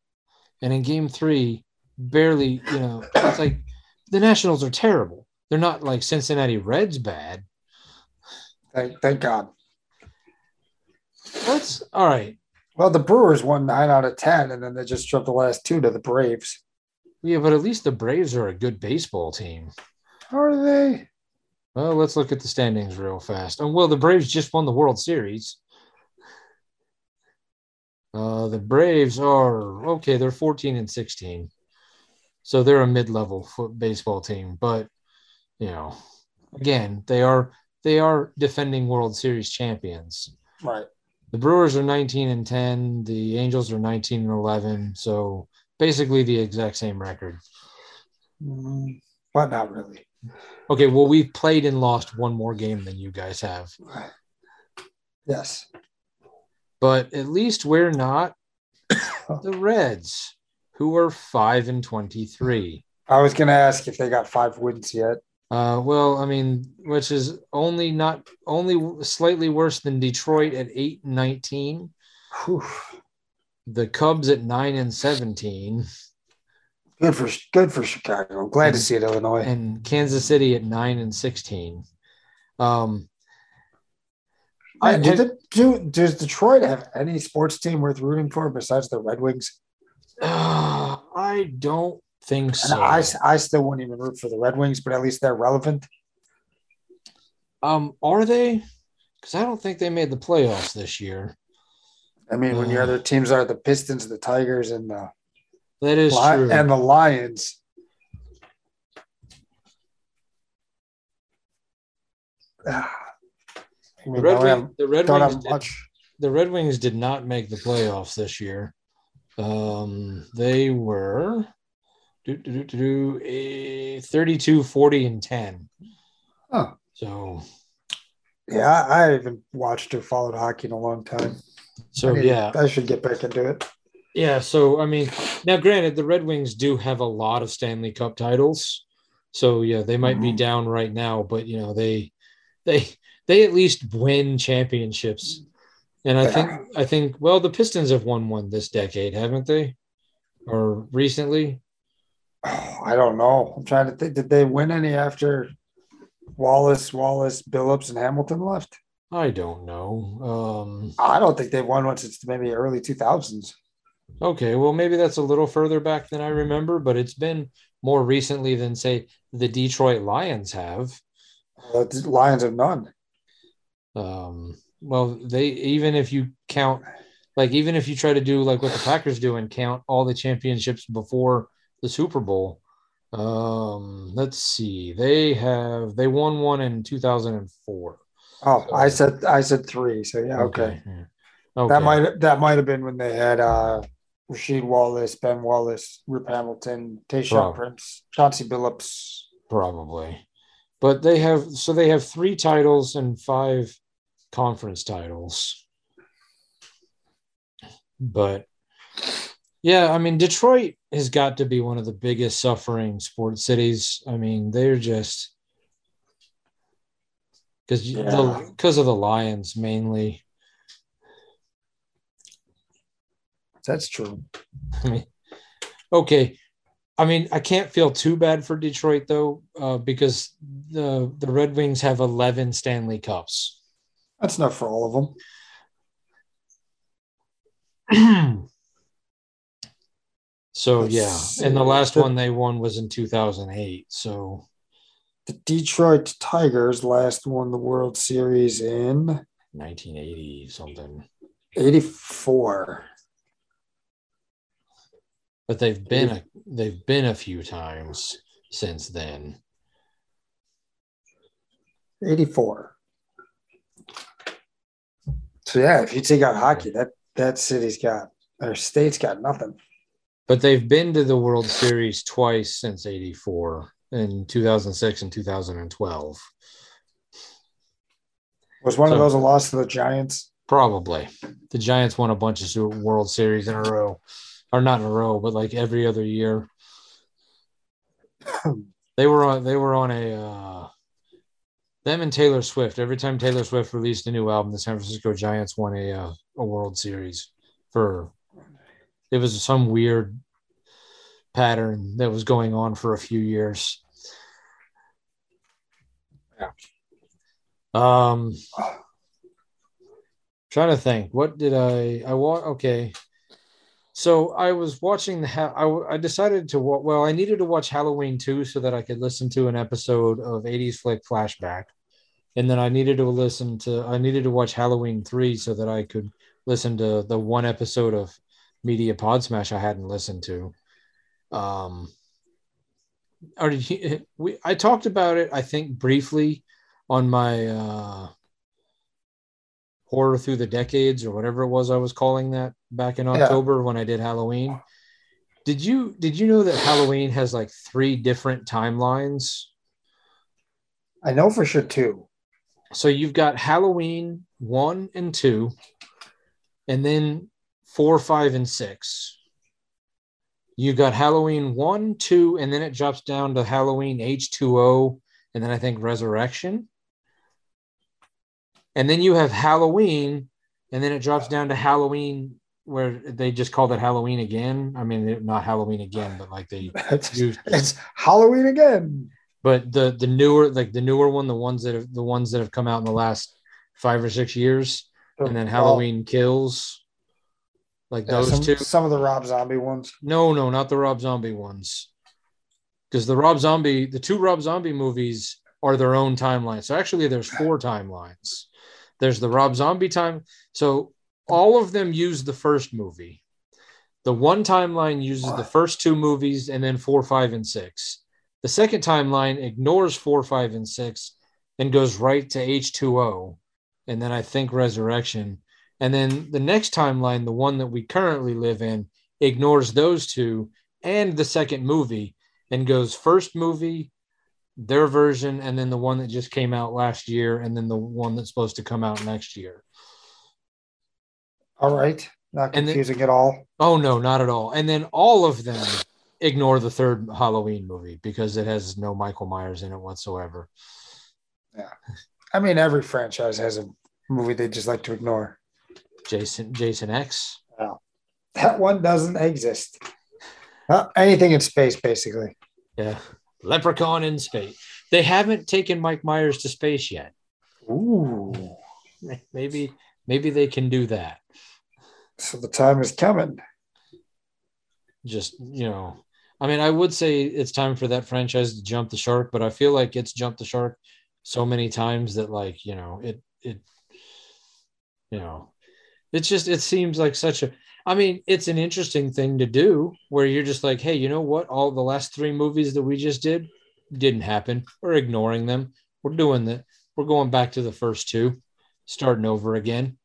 And in game three, barely, you know, it's like the Nationals are terrible. They're not like Cincinnati Reds bad. Thank, thank God. That's all right. Well, the Brewers won nine out of ten, and then they just dropped the last two to the Braves. Yeah, but at least the Braves are a good baseball team. Are they? Well, let's look at the standings real fast. Oh, well, the Braves just won the World Series. Uh, the Braves are okay. They're 14 and 16, so they're a mid-level foot baseball team. But you know, again, they are they are defending World Series champions. Right. The Brewers are 19 and 10. The Angels are 19 and 11. So basically the exact same record. Mm, but not really. Okay, well, we've played and lost one more game than you guys have, Yes. but at least we're not the Reds, who are five and 23. I was going to ask if they got five wins yet. Uh, well, I mean, which is only not only slightly worse than Detroit at eight and nineteen. Whew. The Cubs at nine and seventeen, Good for good for Chicago. I'm glad to see it, Illinois. and Kansas City at nine and sixteen. Um, I did the, do, does Detroit have any sports team worth rooting for besides the Red Wings? uh, I don't think And so. I, I still wouldn't even root for the Red Wings, but at least they're relevant. um, are they? Because I don't think they made the playoffs this year. I mean, when your other teams are the Pistons, the Tigers, and the That is Li- true. and the Lions. Ah, I the Red, Wing, have, the Red Wings did, the Red Wings did not make the playoffs this year. Um, they were do, do, do, do, do, eh, 32, 40, and 10. Huh. So, Yeah, I haven't watched or followed hockey in a long time. So I yeah, I should get back into it. yeah. So, I mean, now granted, the Red Wings do have a lot of Stanley Cup titles. So, yeah, they might be Mhm. down right now, but you know, they, they, they at least win championships. And I Yeah. think, I think, well, the Pistons have won one this decade, haven't they? Or recently? Oh, I don't know. I'm trying to think. Did they win any after Wallace, Wallace, Billups, and Hamilton left? I don't know. Um, I don't think they've won one since maybe early 2000s. Okay, well, maybe that's a little further back than I remember, but it's been more recently than, say, the Detroit Lions have. Uh, the Lions have none. Um, well, they even if you count, like, even if you try to do like what the Packers do and count all the championships before the Super Bowl, um, let's see, they have they won one in 2004. Oh, so, I said I said three. So yeah, okay. okay. Yeah. okay. That might that might have been when they had uh Rasheed Wallace, Ben Wallace, Rip Hamilton, Tayshaun Prince, Chauncey Billups. Probably. But they have so they have three titles and five conference titles. But yeah, I mean Detroit has got to be one of the biggest suffering sports cities. I mean, they're just because Yeah. because of the lions mainly That's true. I mean, okay. I mean, I can't feel too bad for Detroit though, uh, because the the Red Wings have eleven Stanley Cups. That's enough for all of them. so Let's yeah, and the last one they won was in two thousand eight. So The Detroit Tigers last won the World Series in nineteen eighty something. 84. But they've been a they've been a few times since then. 84. So yeah, if you take out hockey, that that city's got or state's got nothing. But they've been to the World Series twice since '84 in 2006 and 2012. Was one of those a loss to the Giants? Probably. The Giants won a bunch of World Series in a row, or not in a row, but like every other year. They were on. They were on a. Uh, them and Taylor Swift. Every time Taylor Swift released a new album, the San Francisco Giants won a uh, a World Series. For it was some weird pattern that was going on for a few years. Yeah. Um, trying to think. What did i i want okay. So i was watching the ha- I, I decided to wa- well i needed to watch halloween 2 so that i could listen to an episode of 80s flick flashback. And then i needed to listen to i needed to watch halloween 3 so that i could listen to the one episode of media pod smash i hadn't listened to. Um or did you, we i talked about it i think briefly on my uh horror through the decades or whatever it was I was calling that back in Yeah. October when I did Halloween. Did you did you know that Halloween has like three different timelines? I know for sure too. So you've got Halloween 1 and 2 and then 4, 5 and 6. You got Halloween 1, 2 and then it drops down to Halloween H2O and then I think Resurrection. And then you have Halloween, and then it drops down to Halloween where they just called it Halloween again. I mean, not Halloween again, but like they It's, used it's Halloween again. but the the newer like the newer one, the ones that have the ones that have come out in the last five or six years, and then Halloween Kills, like Yeah, those some, two. some of the Rob Zombie ones. No, no, not the Rob Zombie ones. Because the Rob Zombie, the two Rob Zombie movies are their own timeline. So actually, there's four timelines. There's the Rob Zombie time. So all of them use the first movie. The one timeline uses the first two movies and then four, five, and six. The second timeline ignores four, five, and six and goes right to H2O. And then I think Resurrection. And then the next timeline, the one that we currently live in, ignores those two and the second movie and goes first movie, their version, and then the one that just came out last year, and then the one that's supposed to come out next year. All right. Not And then- confusing at all. Oh no, not at all. And then all of them ignore the third Halloween movie because it has no Michael Myers in it whatsoever. Yeah. I mean, every franchise has a movie they just like to ignore. Jason Jason X. That one doesn't exist. Uh, anything in space, basically. Yeah. Leprechaun in space. They haven't taken Mike Myers to space yet. Ooh. Maybe maybe they can do that. So the time is coming. just you know i mean i would say it's time for that franchise to jump the shark but i feel like it's jumped the shark so many times that like you know it it you know it's just it seems like such a i mean it's an interesting thing to do where you're just like hey you know what all the last three movies that we just did didn't happen we're ignoring them we're doing that we're going back to the first two starting over again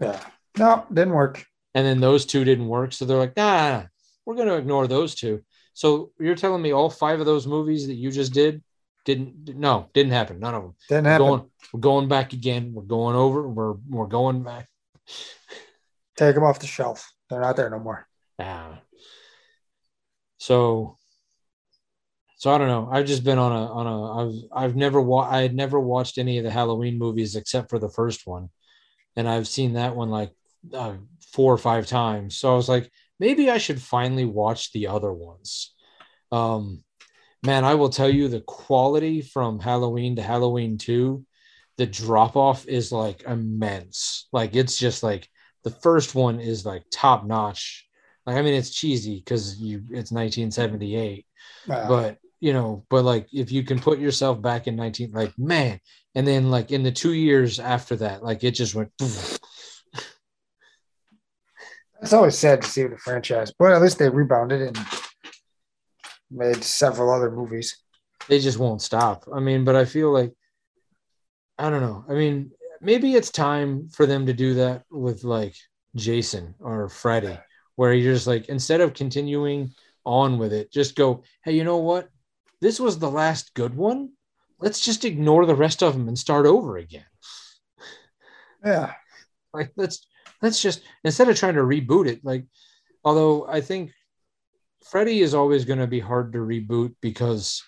Yeah. No, didn't work. and then those two didn't work. So they're like, nah, we're going to ignore those two. So you're telling me all five of those movies that you just did didn't? No, didn't happen. None of them. Didn't We're happen. going, we're going back again. We're going over. We're we're going back. Take them off the shelf. They're not there no more. Ah. So. So I don't know. I've just been on a on a. I've I've never wa- I had never watched any of the Halloween movies except for the first one, and I've seen that one like uh, four or five times. So I was like, maybe I should finally watch the other ones. Um, man, I will tell you the quality from Halloween to Halloween 2, the drop off is like immense. Like it's just like the first one is like top notch. Like I mean it's cheesy because you it's 1978, Uh, but you know, but like if you can put yourself back in 19 like man, and then like in the two years after that, like it just went it's always sad to see the franchise, but at least they rebounded and made several other movies. they just won't stop. I mean, but I feel like I don't know. I mean, maybe it's time for them to do that with like Jason or Freddy, where you're just like instead of continuing on with it, just go, hey, you know what? This was the last good one. Let's just ignore the rest of them and start over again. Yeah. Like let's let's just instead of trying to reboot it, like although I think Freddy is always going to be hard to reboot because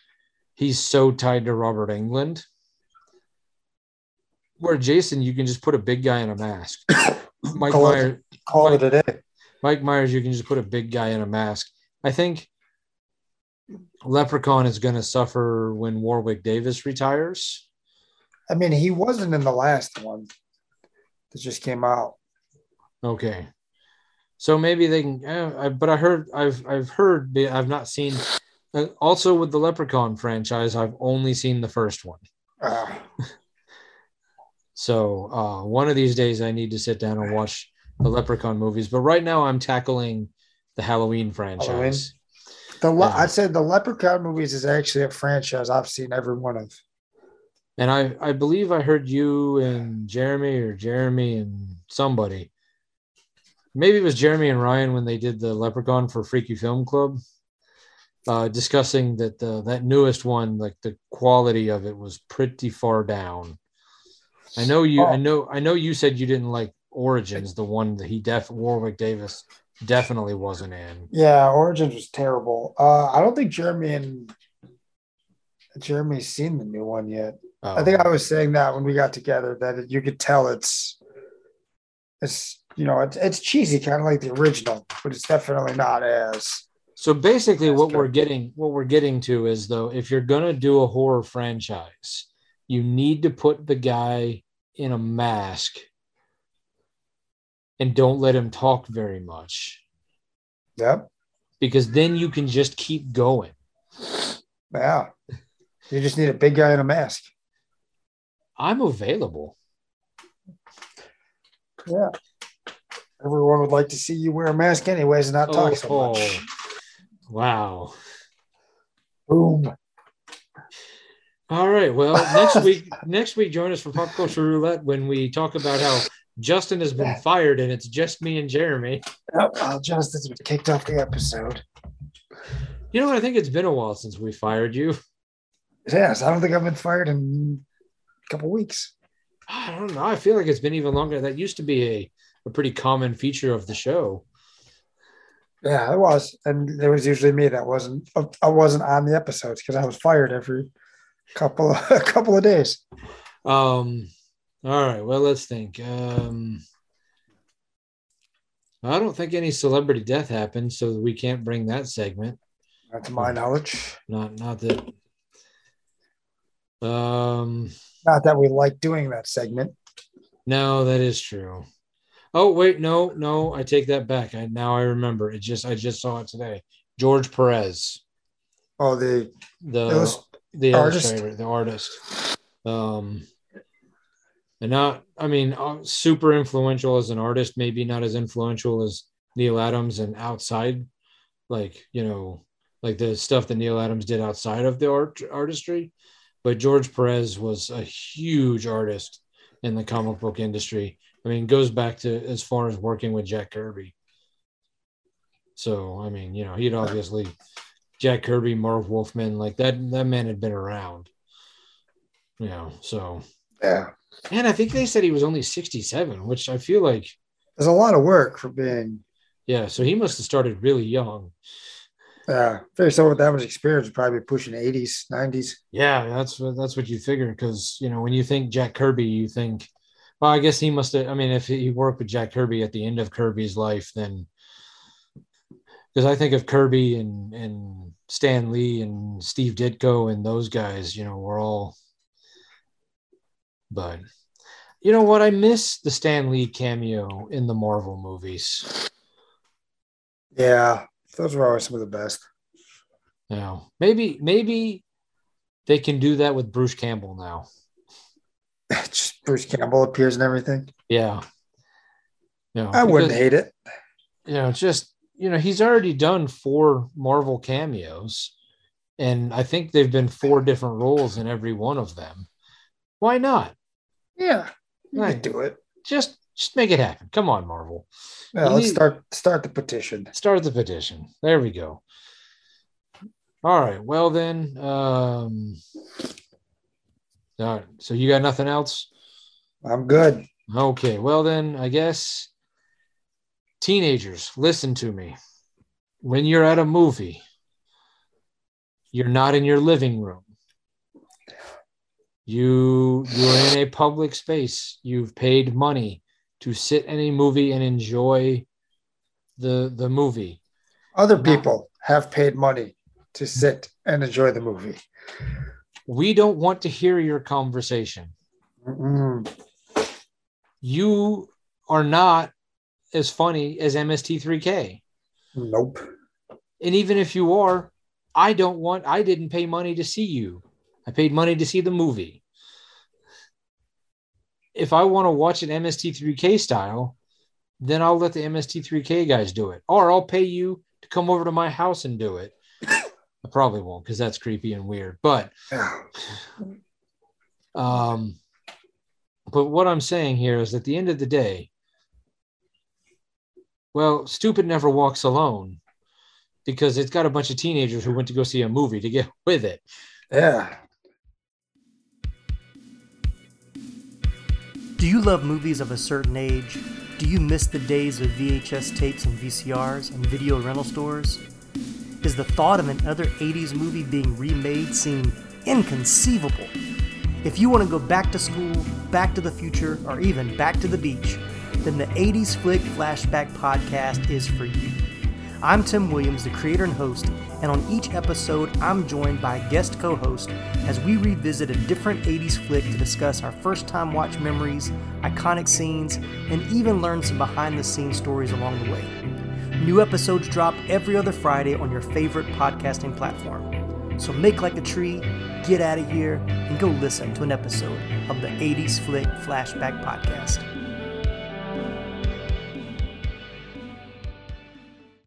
he's so tied to Robert Englund. Where Jason, you can just put a big guy in a mask. Mike Call it- Myers, Call it a day. Mike Myers, you can just put a big guy in a mask. I think Leprechaun is going to suffer when Warwick Davis retires. I mean, he wasn't in the last one that just came out. Okay. So maybe they can, eh, I, but I heard, I've, I've heard, I've not seen. uh, Also, with the Leprechaun franchise, I've only seen the first one. Uh, So uh, one of these days, I need to sit down and watch the Leprechaun movies. But right now, I'm tackling the Halloween franchise. the le-. I said the Leprechaun movies is actually a franchise I've seen every one of. And I, I believe I heard you and Jeremy or Jeremy and somebody. Maybe it was Jeremy and Ryan when they did the Leprechaun for Freaky Film Club, uh, discussing that the that newest one, like the quality of it was pretty far down. I know you. I Oh. know. I know you said you didn't like Origins, the one that he def Warwick Davis definitely wasn't in. Yeah, Origins was terrible. Uh, I don't think Jeremy and Jeremy's seen the new one yet. Oh. I think I was saying that when we got together that it, you could tell it's it's you know it's it's cheesy, kind of like the original, but it's definitely not as So basically, That's what good. we're getting, what we're getting to is though, if you're gonna do a horror franchise, you need to put the guy in a mask and don't let him talk very much yep because then you can just keep going. yeah. You just need a big guy in a mask. I'm available. Yeah. Everyone would like to see you wear a mask anyways and not talk so Oh, much. wow. Boom. All right. Well, next week, next week, join us for Pop Culture Roulette when we talk about how Justin has been fired and it's just me and Jeremy. Yep, well, Justin's been kicked off the episode. You know what? I think it's been a while since we fired you. Yes, I don't think I've been fired in a couple weeks. I don't know. I feel like it's been even longer. That used to be a, a pretty common feature of the show. Yeah, it was, and it was usually me that wasn't. I wasn't on the episodes because I was fired every couple a couple of days. Um, all right. Well, let's think. Um, I don't think any celebrity death happened, so we can't bring that segment. Not to my knowledge. Not, not that. Um, Not that we like doing that segment. no, that is true. Oh wait, no, no, I take that back. I now I remember. It just I just saw it today. George Perez, Oh, the the the artist? the artist. Um, and not, I mean, uh, super influential as an artist, maybe not as influential as Neal Adams and outside, like you know, like the stuff that Neal Adams did outside of the art artistry. But George Perez was a huge artist in the comic book industry. I mean, goes back to as far as working with Jack Kirby. So, I mean, you know, he'd obviously Jack Kirby, Marv Wolfman, like that, that man had been around. You know, so yeah. and I think they said he was only 67, which I feel like, There's a lot of work for being. yeah, so he must have started really young. Yeah, very so with that much experience, probably pushing 80s, 90s. Yeah, that's what that's what you figure because you know when you think Jack Kirby, you think, well, I guess he must have. I mean, if he worked with Jack Kirby at the end of Kirby's life, then because I think of Kirby and and Stan Lee and Steve Ditko and those guys, you know, we're all. But you know what? I miss the Stan Lee cameo in the Marvel movies. Yeah, those were always some of the best. Yeah, maybe maybe they can do that with Bruce Campbell now. Just Bruce Campbell appears and everything. Yeah. You know, I wouldn't hate it. you know, just you know, he's already done four Marvel cameos, and I think they've been four different roles in every one of them. Why not? Yeah, Right. do it. Just just make it happen. Come on, Marvel. Yeah, let's need- start start the petition. Start the petition. There we go. All right. Well then, um all right. So you got nothing else? I'm good. Okay. Well then, I guess teenagers, listen to me. When you're at a movie, you're not in your living room. You you're in a public space. You've paid money to sit in a movie and enjoy the the movie. Other people have paid money to sit and enjoy the movie. We don't want to hear your conversation. Mm-mm. You are not as funny as MST3K. Nope. And even if you are, I don't want, I didn't pay money to see you. I paid money to see the movie. If I want to watch an MST3K style, then I'll let the MST3K guys do it. Or I'll pay you to come over to my house and do it. I probably won't because that's creepy and weird. But um, but what I'm saying here is at the end of the day, well, stupid never walks alone because it's got a bunch of teenagers who went to go see a movie to get with it. Yeah. Do you love movies of a certain age? Do you miss the days of VHS tapes and VCRs and video rental stores? Is the thought of another 80s movie being remade seem Inconceivable. If you want to go back to school, back to the future, or even back to the beach, then the 80s Flick Flashback Podcast is for you. I'm Tim Williams, the creator and host, and on each episode, I'm joined by a guest co host as we revisit a different 80s flick to discuss our first time watch memories, iconic scenes, and even learn some behind the scenes stories along the way. New episodes drop every other Friday on your favorite podcasting platform. So make like a tree, get out of here, and go listen to an episode of the 80s Flick Flashback Podcast.